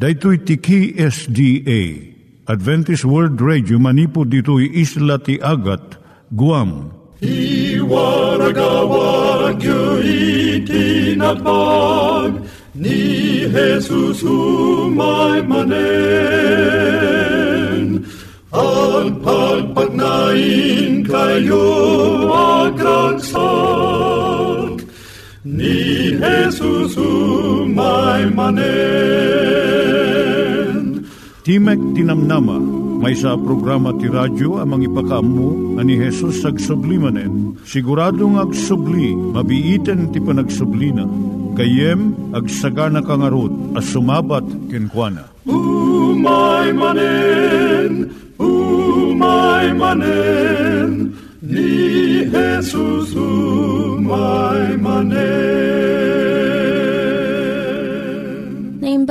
Daitui tiki SDA Adventist World Radio manipud ditui isla ti Agat Guam. I waragawag itinatpag ni Jesus umay manen. Ang pagpagnain kayo agkansak ni Jesus umay manen. Timek Tinamnama, may sa programa ti radyo amang ipakaammo ani Jesus ag sublimanen. Siguradong ag subli, mabiiten ti panagsublina. Kayem ag sagana kangarot as sumabat kenkwana. Umay manen, umay manen, ni Jesus umay manen.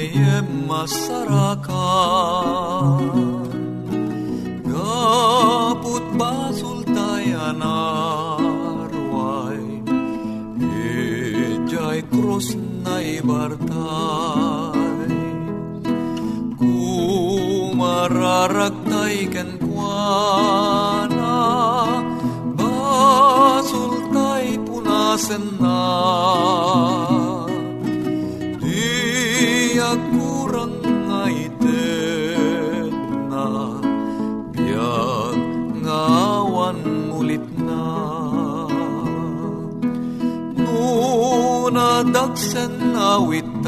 Agayem masarakan Gaput basul tayan arway Ijay krus na ibartay Kumararagtay ken kuana Basul tay punasen na Nunadagsen awit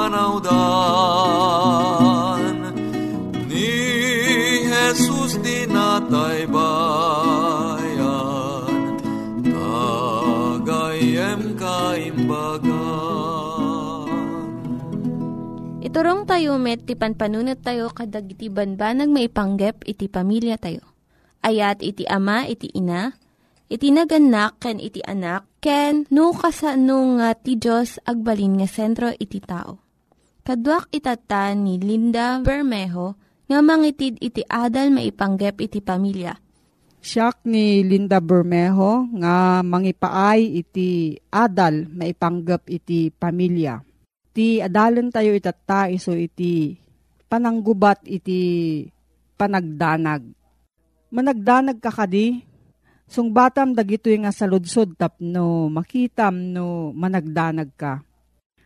Gagayem pumanaw dan Ni Jesus di natay bayan Tagayem kaimbagan Iturong tayo met, ti panpanunat tayo kadag banbanag maipanggep iti pamilya tayo. Ayat iti ama, iti ina, iti naganak, ken iti anak, ken no kasano nga ti Diyos agbalin nga sentro iti tao. Kaduak itata ni Linda Bermejo nga mangitid iti adal maipanggep iti pamilya. Siyak ni Linda Bermejo nga mangipaay iti adal maipanggap iti pamilya. Ti adalan tayo itata iso iti pananggubat iti panagdanag. Managdanag ka kadi, sungbatam dagito nga saludsod tapno makitam no managdanag ka.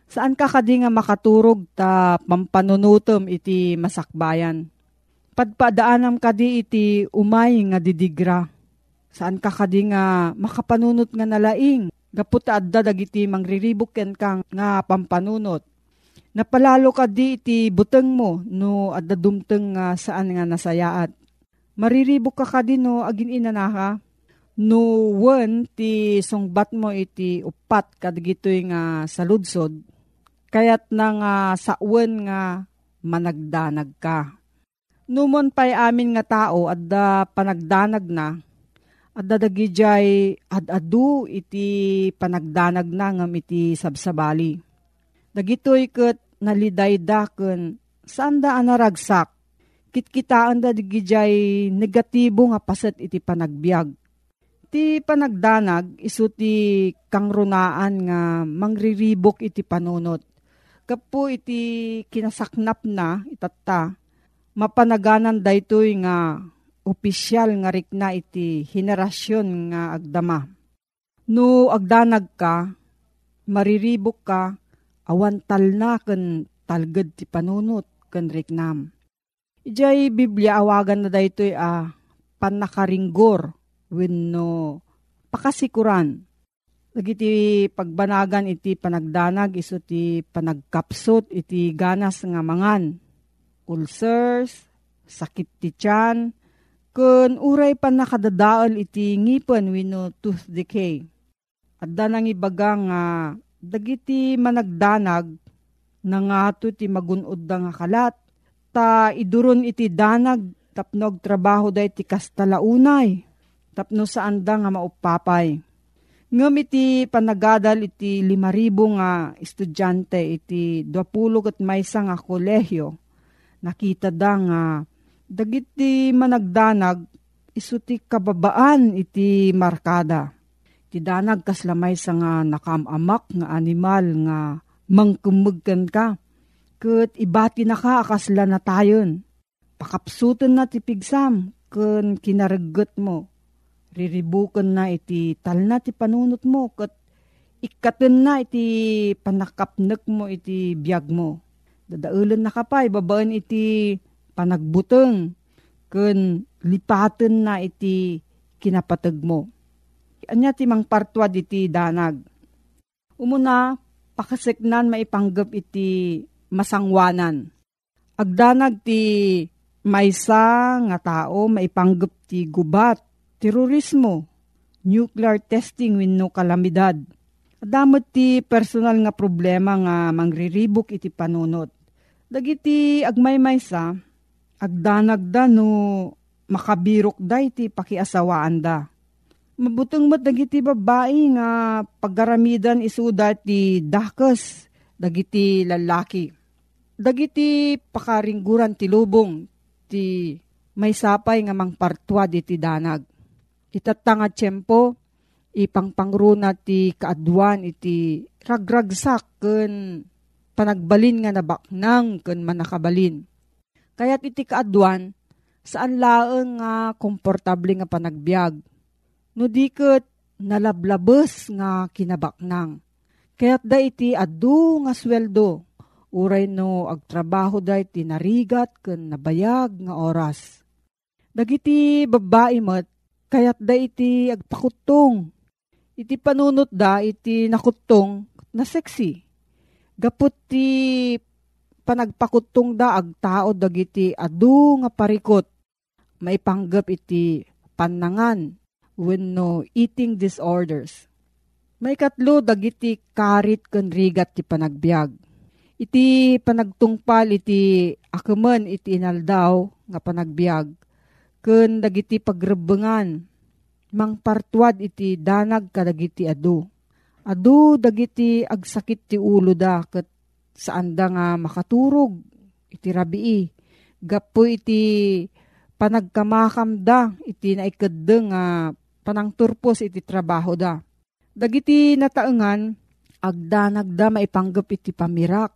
Saan ka kadi nga makaturog ta pampanunutom iti masakbayan? Padpadaanam kadi iti umay nga didigra. Saan ka kadi nga makapanunot nga nalaing? Gaput adda dagiti mangriribok ken kang nga pampanunot. Napalalo ka di iti buteng mo no adda dumteng nga saan nga nasayaat. Mariribok ka ka din no, agin inanaka. No, one, ti sungbat mo iti upat kadagitoy nga saludsod. Kayat na nga sa one nga managdanag ka. Numon pa'y amin nga tao at da panagdanag na, at dadagijay ad-adu iti panagdanag na ngam iti sabsabali. Dagitoy ket nalidaydaken saan da anaragsak. Kitkitaan da digijay negatibo nga paset iti panagbiag. Ti panagdanag iso ti kangrunaan nga mangriribok iti panunot. Kapo iti kinasaknap na itatta. Mapanaganan daytoy nga opisyal nga rikna iti henerasyon nga agdama. No agdanag ka, mariribok ka, awan tal na ken talged ti panunot ken riknam. Ijay Biblia awagan na daytoy a panakaringgor wenno pakasikuran. Dagiti pagbanagan iti panagdanag iso ti panagkapsot iti ganas nga mangan. Ulcers, sakit ti tiyan, kun uray pa nakadadaol iti ngipon wenno tooth decay. Adda nang ibaga nga dagiti managdanag nangato ti magunod da nga kalat ta iduron iti danag tapnog trabaho da iti kastalaunay tapno saan da nga maupapay. Ngam iti panagadal iti limaribo nga estudyante iti 20 at maysa nga kolehyo. Nakita da nga dagiti managdanag iso ti kababaan iti markada. Ti danag kaslamay sa nga nakamamak nga animal nga mangkumugkan ka. Kat ibati na ka akasla na tayon. Pakapsutan na ti pigsam kun kinaragot mo riribukan na iti tal na ti panunot mo kat ikaten na iti panakapnek mo iti biyag mo. Dadaulan na kapay, babaan iti panagbuteng kun lipaten na iti kinapatag mo. Anya ti mang partwad iti danag. Umuna, pakaseknan maipanggap iti masangwanan. Agdanag ti maysa nga tao maipanggap ti gubat terorismo, nuclear testing wenno kalamidad. Damot ti personal nga problema nga mangriribok iti panunot. Dagiti agmaymay sa, agdanag da no makabirok da iti pakiasawaan da. Mabutong mat dagiti babae nga paggaramidan isuda ti dakes dagiti lalaki. Dagiti pakaringguran ti lubong ti may sapay nga mangpartwa iti danag itatang at tiyempo, ipangpangruna ti kaadwan iti ragragsak ken panagbalin nga nabaknang ken manakabalin. Kaya't iti kaadwan, saan laeng nga komportable nga panagbiag. No diket nalablabes nga kinabaknang. Kaya't da iti adu nga sweldo, uray no agtrabaho da iti narigat ken nabayag nga oras. Dagiti babae met Kayat da iti agpakutong. Iti panunot da iti nakutong na sexy. Gapot ti panagpakutong da agtao dagiti adu nga parikot. Maipanggap iti panangan when no eating disorders. May katlo dagiti karit ken rigat ti panagbiag. Iti panagtungpal iti akaman iti inaldaw nga panagbiag ken dagiti pagrebengan mangpartuad iti danag kadagiti adu. Adu dagiti agsakit ti ulo da ket saan nga makaturog iti rabii. Gapo iti panagkamakam da iti naikadde nga panangturpos iti trabaho da. Dagiti nataengan agdanag da maipanggap iti pamirak.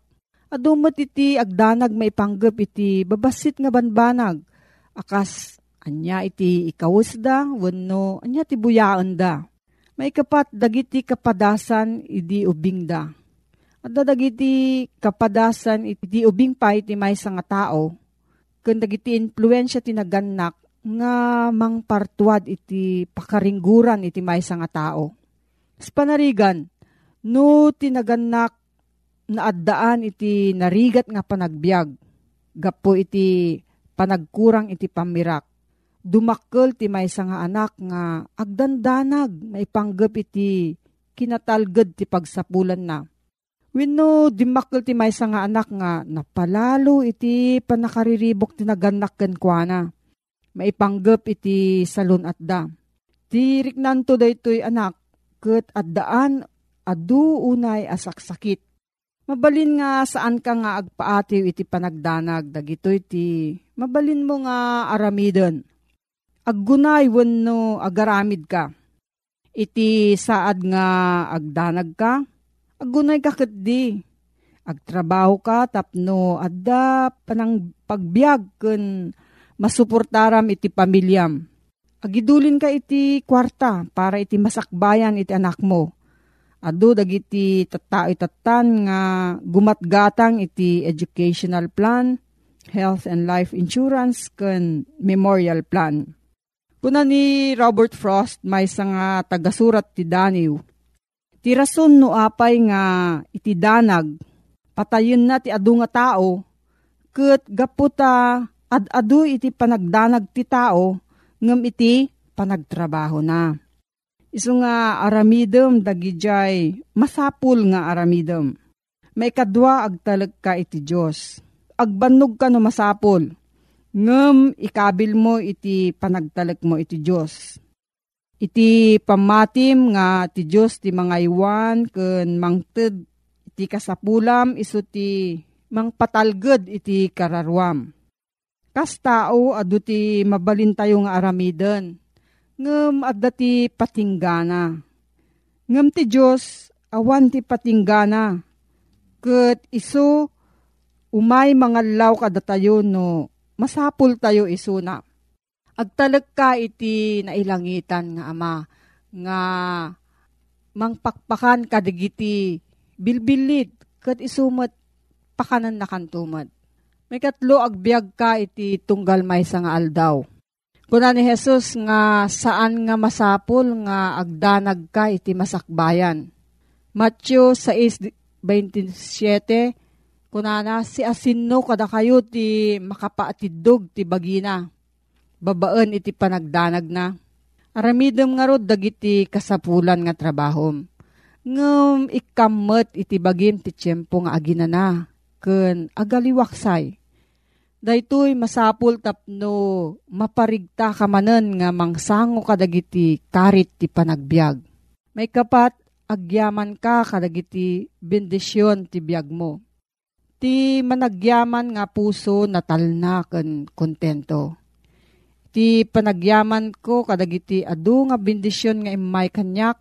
Adumot iti agdanag maipanggap iti babasit nga banbanag. Akas Anya iti ikawus da, wano, anya ti buyaan da. May kapat dagiti kapadasan idi ubing da. At dagiti kapadasan iti ubing pa iti may nga tao, kung dagiti influensya ti naganak nga mangpartuad iti pakaringguran iti may nga tao. Sa panarigan, no tinaganak na addaan iti narigat nga panagbiag, gapo iti panagkurang iti pamirak dumakkel ti maysa nga anak nga agdandanag maipanggep iti kinatalged ti pagsapulan na. Wenno dimakkel ti maysa nga anak nga napalalo iti panakariribok ti naganak ken kuana. Maipanggep iti salon at da. Ti riknanto daytoy anak ket addaan adu unay asaksakit. Mabalin nga saan ka nga agpaatiw iti panagdanag dagito iti mabalin mo nga aramidon. Aggunay wenno agaramid ka. Iti saad nga agdanag ka, aggunay ka di. Agtrabaho ka tapno adda panang pagbiag ken masuportaram iti pamilyam. Agidulin ka iti kwarta para iti masakbayan iti anak mo. Ado dagiti tattao itatan nga gumatgatang iti educational plan, health and life insurance ken memorial plan. Kuna ni Robert Frost may nga tagasurat ti Daniw. Ti rason no apay nga iti danag, patayon na ti adu nga tao, ket gaputa ad-adu iti panagdanag ti tao, ngem iti panagtrabaho na. Isu nga aramidem dagijay masapul nga aramidem. May kadwa agtalag ka iti Diyos. Agbanog ka no masapul ngem ikabil mo iti panagtalek mo iti Diyos. Iti pamatim nga ti Diyos ti mga iwan ken mangted iti kasapulam iso ti mangpatalged iti kararwam. Kas tao adu ti mabalin tayo nga aramiden. Ngem adda ti patinggana. Ngem ti Diyos awan ti patinggana. Ket iso umay mga law kada tayo no masapul tayo isuna. Agtalag ka iti nailangitan nga ama, nga mangpakpakan kadigiti bilbilit, kat isumat pakanan na kantumad. May katlo agbyag ka iti tunggal may nga aldaw. Kuna ni Jesus nga saan nga masapul nga agdanag ka iti masakbayan. Matthew 6.27 Kunana, si asinno kada kayo ti makapaatidog ti bagina. Babaan iti panagdanag na. Aramidem nga rod dagiti kasapulan nga trabahom. Ngem ikamet iti bagim ti tiyempo nga agina na. Ken agaliwaksay. Daytoy masapul tapno maparigta kamanen nga mangsango kadagiti karit ti panagbiag. May kapat agyaman ka kadagiti bendisyon ti biag mo ti managyaman nga puso natalna ken kontento. Ti panagyaman ko kadagiti adu nga bendisyon nga imay kanyak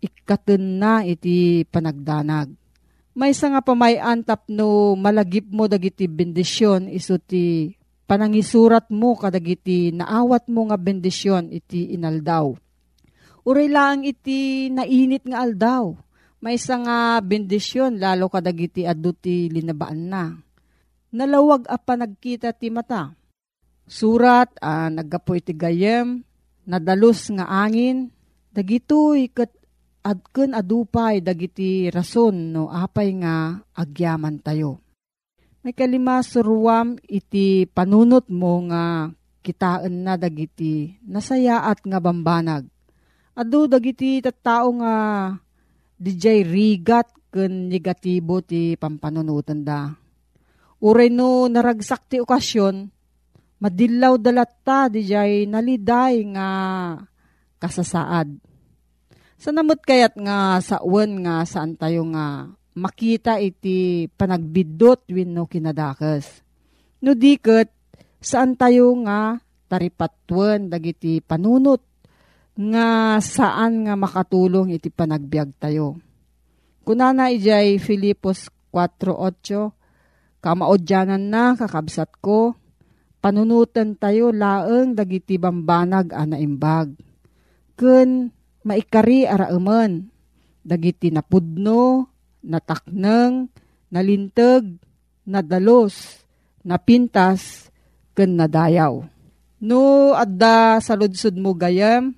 ikaten na iti panagdanag. May nga pamayan tapno malagip mo dagiti bendisyon iso ti panangisurat mo kadagiti naawat mo nga bendisyon iti inaldaw. Uray lang iti nainit nga aldaw may nga bendisyon lalo kadagiti aduti linabaan na. Nalawag a nagkita ti mata. Surat a naggapoy ti gayem, nadalos nga angin, dagitoy ket adken adupay dagiti rason no apay nga agyaman tayo. May kalima suruam iti panunot mo nga kitaan na dagiti nasayaat nga bambanag. Adu dagiti tattao nga dijay rigat ken negatibo ti pampanunutan da. Uray no naragsak ti okasyon, madilaw dalatta dijay naliday nga kasasaad. Sa namot kayat nga sa uwan nga saan tayo nga makita iti panagbidot no kinadakas. No diket saan tayo nga taripatwan dagiti panunot nga saan nga makatulong iti panagbiag tayo. Kunana ijay Filipos 4.8, kamaodyanan na kakabsat ko, panunutan tayo laeng dagiti bambanag ana imbag. Kun maikari arauman, dagiti napudno, natakneng, nalintag, nadalos, napintas, ken nadayaw. No, adda sa ludsud mo gayam,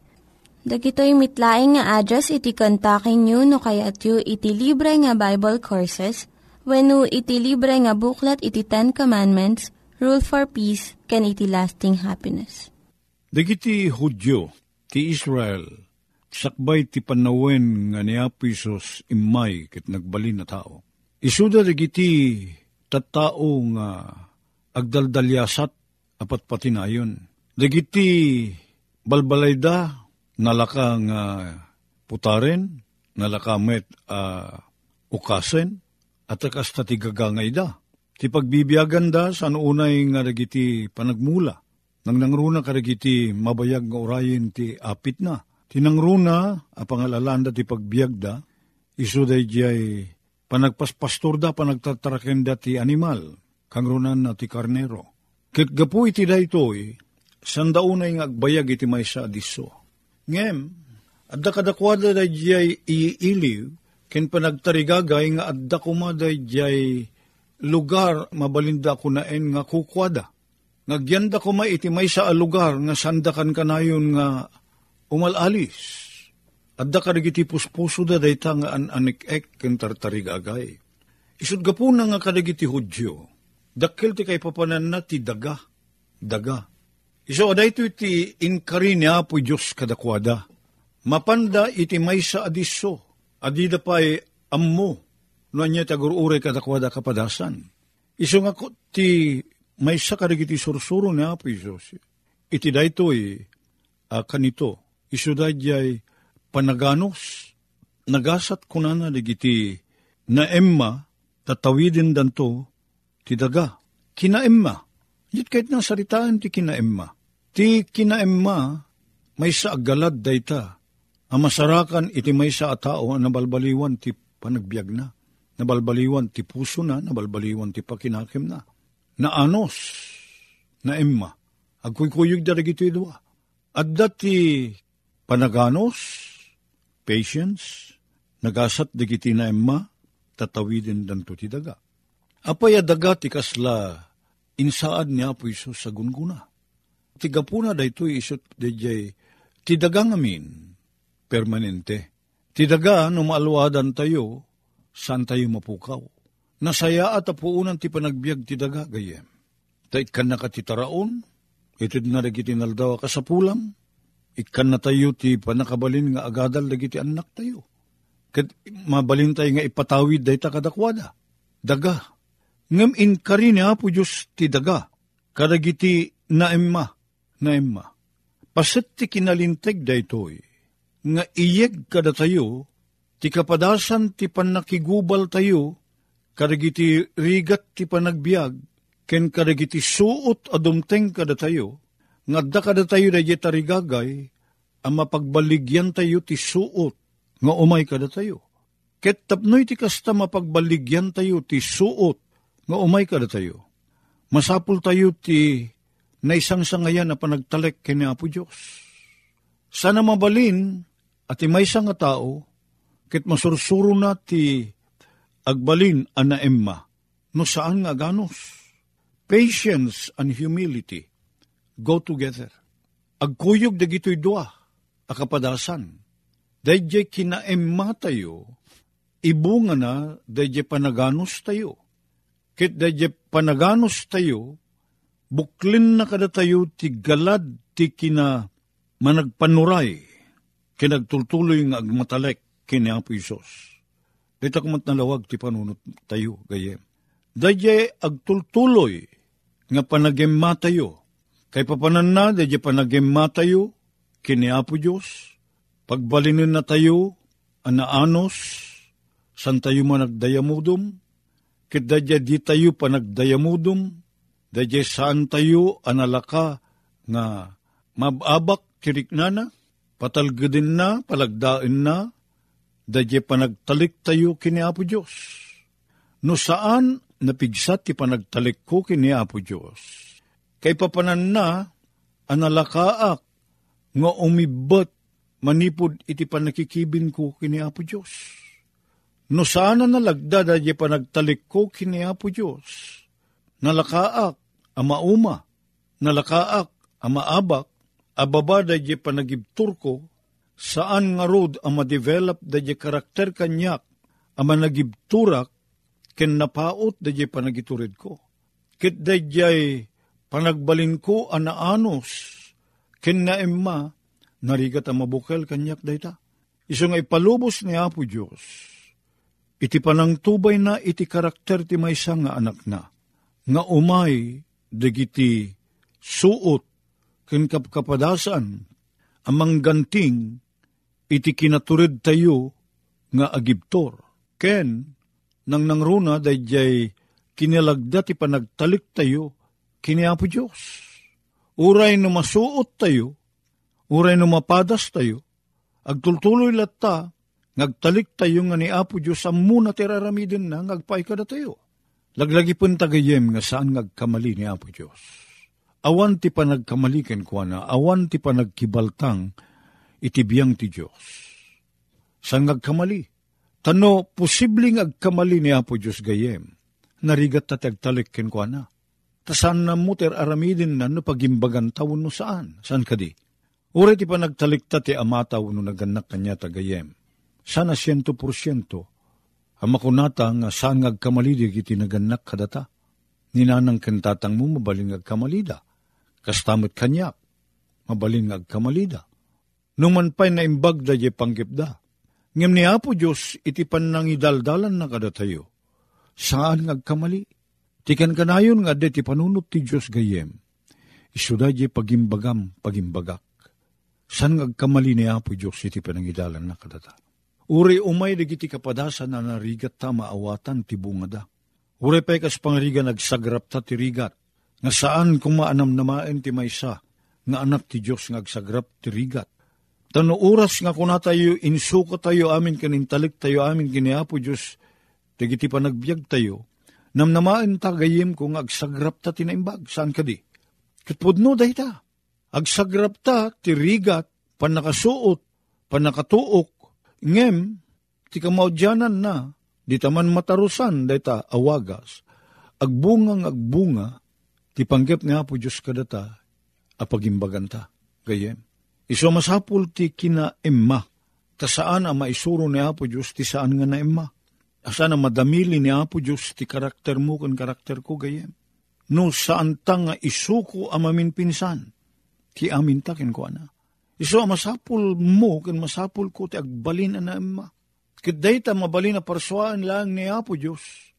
Dagitoy mitlaing nga address iti kontakin nyo no kayat yu iti libre nga Bible Courses when iti libre nga buklat iti Ten Commandments, Rule for Peace, can iti lasting happiness. Dagiti Hudyo, ti Israel, sakbay ti panawen nga ni Apisos imay ket nagbalin na tao. Isuda dagiti tattao nga agdaldalyasat apat patinayon. Dagiti balbalayda nalaka nga putaren, nalakamet uh, ukasen, at akas tatigagangay da. Ti pagbibiyagan da sa unay nga dagiti panagmula. Nang nangruna karagiti mabayag nga orayin ti apit na. Tinangruna, a pangalalanda ti pagbiag da, iso day jay panagpaspastor da, panagtataraken da ti animal, kangrunan na ti karnero. Ket gapu iti da ito, eh, sandaunay nga agbayag iti may sa adiso Ngem, adda kadakwada da jay iiliw, ken panagtarigagay nga adda kumada jay lugar mabalinda ko naen nga kukwada. Nagyanda ko may iti may sa lugar nga sandakan kanayon nga umalalis. Adda karigiti puspuso da dayta nga an-anik-ek ken tartarigagay. Isud gapuna nga kadagiti hudyo, dakkel ti kay papanan na ti daga, daga. Iso aday ito iti inkari niya po Diyos kadakwada. Mapanda iti may sa adiso, adida pa'y ammo, no niya tagurure kadakwada kapadasan. Iso nga ko ti may sa karigiti sursuro niya po Diyos. Iti daytoy uh, kanito, iso dayjay panaganos, nagasat ko na na digiti na emma, tatawidin danto, ti daga. Kina emma, Yit kahit nang saritaan ti kinaemma. Ti kinaemma, may sa agalad dayta. Ang masarakan iti may sa atao nabalbaliwan ti panagbiag na. Nabalbaliwan ti puso na, nabalbaliwan ti pakinakim na. Naanos, na emma, agkuykuyog daragito idwa. At dati panaganos, patience, nagasat digiti na emma, tatawidin danto ti daga. Apaya daga ti kasla insaad niya po iso sa gunguna. Tigapuna da ito isot DJ, tidagang amin, permanente. Tidaga no maaluadan tayo, saan tayo mapukaw. Nasaya at apuunan ti panagbiag tidaga gayem. Ta ikan na katitaraon, itid na dagiti naldawa ka sa pulam, ikan na tayo ti panakabalin nga agadal dagiti anak tayo. Kat mabalin tayo nga ipatawid day ta kadakwada. Daga, ngem inkari ni Apo Diyos ti daga, kadagiti naemma, naemma. Pasit ti kinalinteg da itoy, nga iyeg kada tayo, ti kapadasan ti panakigubal tayo, kadagiti rigat ti panagbiag, ken kadagiti suot adumteng kada tayo, nga da kada tayo da tarigagay, ang mapagbaligyan tayo ti suot, nga umay kada tayo. Ket tapnoy ti kasta mapagbaligyan tayo ti suot, nga umay kada tayo. Masapul tayo ti na isang sangayan na panagtalek kini Apo Diyos. Sana mabalin at may isang nga tao, kit masursuro na ti agbalin ana emma, no saan nga ganos. Patience and humility go together. Agkuyog dagito'y dua, akapadasan. Dayjay kinaemma tayo, ibunga na dayjay panaganos tayo Ket dadya panaganos tayo, buklin na kada tayo ti galad ti kina managpanuray, kinagtultuloy nga agmatalek kini Apo Isos. Dito kumat nalawag ti panunot tayo, gayem. Dadya agtultuloy nga panagema tayo, kay papanan na dadya panagema tayo, kini Apo Diyos, pagbalinin na tayo, anaanos, san tayo man ket dadya di tayo pa nagdayamudom, dadya saan tayo analaka nga mababak tiriknana, patalgadin na, palagdain na, dadya pa nagtalik tayo kini Apo Diyos. No saan napigsat ti panagtalik ko kini Apo Diyos. Kay papanan na, analakaak, nga umibot manipod iti panakikibin ko kini Apo Diyos. No sana nalagda dadya panagtalik ko kini Apo Diyos. Nalakaak, ama uma, nalakaak, ama abak, ababa dadya panagibtur ko, saan nga road ama develop dadya karakter kanyak, ama nagibturak, ken napaot dadya panagiturid ko. Kit dadyay panagbalin ko anaanos, ken na emma, narigat ang mabukel kanyak dayta. Iso nga ipalubos ni Apo Diyos, iti panang tubay na iti karakter ti maysa nga anak na, nga umay dagiti suot ken kapkapadasan amang ganting iti kinaturid tayo nga agibtor. Ken, nang nangruna dayjay kinilagda ti panagtalik tayo kini Apo Diyos. Uray no masuot tayo, uray no mapadas tayo, agtultuloy latta, ngagtalik tayo nga ni Apo Diyos ang muna tiraramidin na ngagpay kada tayo. Laglagi pun tagayem nga saan ngagkamali ni Apo Diyos. Awan ti panagkamaliken kwa na, awan ti panagkibaltang itibiyang ti Diyos. Saan ngagkamali? Tano, posibleng agkamali ni Apo Diyos gayem, narigat ta tagtalik ken kwa na. Tasan na muter aramidin na no pagimbagan tawon no saan? Saan kadi? Uri ti panagtalikta ti amataw no naganak kanya tagayem. Sana siyento porsyento. Amakunata nga saan ngagkamali di kiti naganak kadata. Ninanang kentatang mo mabaling agkamalida. Kastamot kanyak. Mabaling agkamalida. Numan pa'y naimbag da di panggipda. Ngem ni Apo Diyos iti panangidaldalan na kada tayo. Saan ngagkamali? Tikan kanayon nga de ti panunot ti Diyos gayem. Isuda di pagimbagam pagimbagak. San ngagkamali ni Apo Diyos iti panangidalan na kadata. Uri umay dagiti kapadasan na narigat ta maawatan ti bungada. Uri pa'y kas pangriga nagsagrap ta ti rigat. Nga saan kung maanam namaen ti maysa, nga anak ti Diyos ngagsagrap ti rigat. Tano oras nga kuna tayo, insuko tayo amin kanintalik tayo amin kini Apo Diyos, dagiti panagbiag tayo, namnamaen ta gayem kung agsagrap ta tinaimbag, saan ka di? Katpudno dahi ta. Agsagrap ta, tirigat, panakasuot, panakatuok, ngem, ti kamaudyanan na, di taman matarusan, dahi ta, awagas, agbungang agbunga, ti panggap nga po Diyos kadata, apagimbagan ta, gayem. Iso masapul ti kina emma, ta saan ang maisuro ni Apo Diyos, ti saan nga na emma. Asa na madamili ni Apo Diyos, ti karakter mo kan karakter ko gayem. No saan ta nga isuko ang mamin pinsan, ti amin takin ko ana. Iso masapul mo, kan masapul ko ti agbalin na emma. Kiday ta mabalin na parsuaan lang ni Apo Diyos,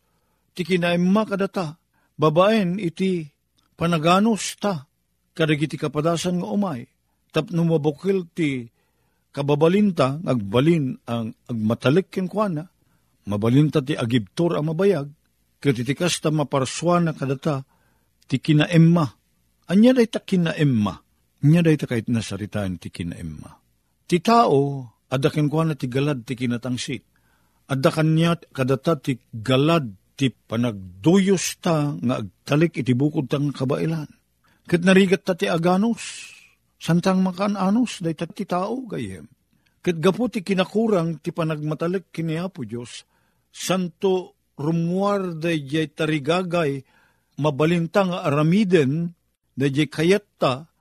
ti kinaemma kadata, babaen iti panaganos ta, kadagiti kapadasan nga umay, tapno mabukil ti kababalinta, agbalin ang agmatalik ken kuana, mabalinta ti agibtor ang mabayag, katitikas ta maparswa na kadata, ti kinaemma. Anya day ta kinaemma. Anya day ta kahit nasaritaan ti kinaemma. Ti tao, adakin kuana ti galad ti kinatangsit. Adakan niya kadata ti galad ti panagduyos ta nga agtalik iti bukod tang kabailan. Kat narigat ta ti aganos, Santang makananos, day ti tao gayem. Kat gapo ti kinakurang ti panagmatalik kini Apo Diyos, santo rumuar day jay tarigagay, mabalintang aramiden, day jay kayat ta,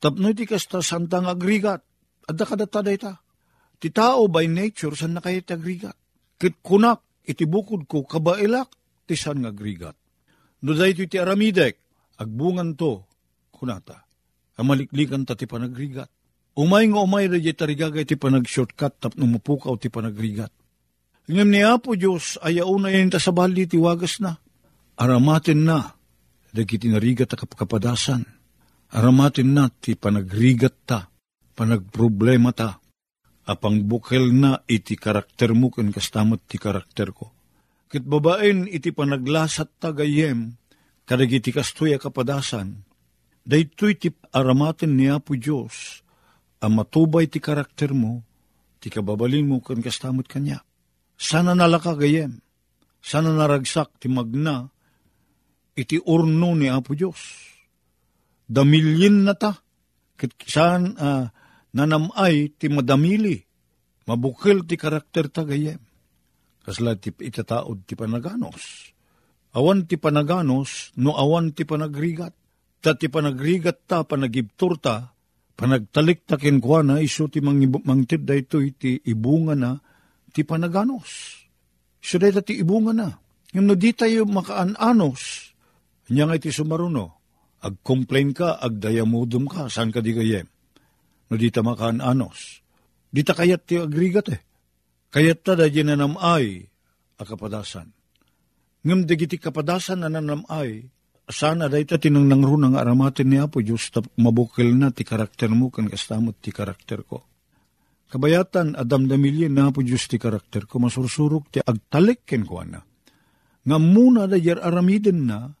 tapno ti kasta santang agrigat, adda kadata day ta. Ti tao by nature, san na agrigat. Kit kunak, iti bukod ko, kabailak, ti san agrigat. No day ti aramidek, agbungan to, kunata amaliklikan ta ti panagrigat. Umay nga umay na di tarigagay ti panag-shortcut tap numupukaw ti panagrigat. Ngam ni Apo Diyos ay una yan ta sa bali ti wagas na. Aramatin na, dagiti narigat ta Aramatin na ti panagrigat ta, panagproblema ta. apang bukel na iti karakter mo ken kastamot ti karakter ko. Kit babaen iti panaglasat tagayem, kadagiti kastoy kapadasan, daytoy ti aramaten ni Apo Diyos, ang matubay ti karakter mo, ti kababalin mo kan kastamot kanya. Sana nalaka gayem, sana naragsak ti magna, iti urno ni Apo Diyos. Damilyin na ta, kit saan uh, nanamay ti madamili, mabukil ti karakter ta gayem. Kasla ti itataod ti panaganos. Awan ti panaganos, no awan ti panagrigat. Ta ti panagrigat ta, panagibtur ta, panagtalik ta kenkwa na, iso ti mangtid da ito iti ibunga na, ti panaganos. Iso da ti ibunga na. Yung no di tayo makaanos, niya nga iti sumaruno, ag-complain ka, ag-dayamudum ka, saan ka di gayem? No di ta makaanos. Di ta kayat ti agrigat eh. Kayat ta da nanamay, akapadasan. Ngam digiti kapadasan na nanamay, sana da ita tinangnangro ng aramatin ni Apo Diyos tap mabukil na ti karakter mo kan kastamot ti karakter ko. Kabayatan adam damilyen na Apo Diyos ti karakter ko masursurok ti agtalik ken ko na. Nga muna da yer aramiden na,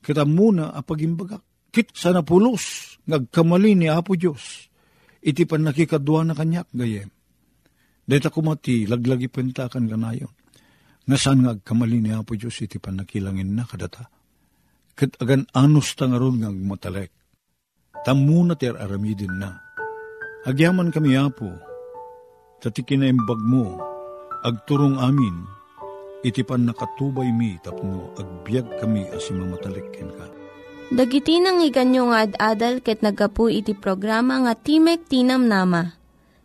kita muna apagimbagak. Kit sana pulos, ngagkamali ni Apo Diyos. Iti pan nakikadwa na kanyak gayem. Dahita kumati, laglagi pentakan kanayon nga saan nga agkamali ni Apo Diyos iti panakilangin na kadata. Kat agan anus tangaron nga agmatalek. Tamuna ter aramidin na. Agyaman kami Apo, tati kinaimbag mo, agturong amin, iti pan nakatubay mi tapno agbyag kami asim mamatalikken ka. Dagiti nang iganyo nga ad-adal ket nagapu iti programa nga Timek Tinam Nama.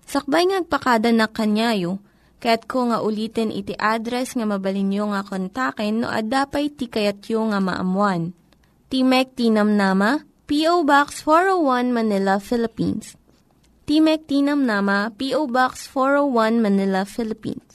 Sakbay ngagpakada na kanyayo, Kaya't ko nga ulitin iti address nga mabalinyo nga kontaken no ad-dapay tikayatyo nga maamuan. Timek Tinam Nama, P.O. Box 401 Manila, Philippines. Timek Tinam Nama, P.O. Box 401 Manila, Philippines.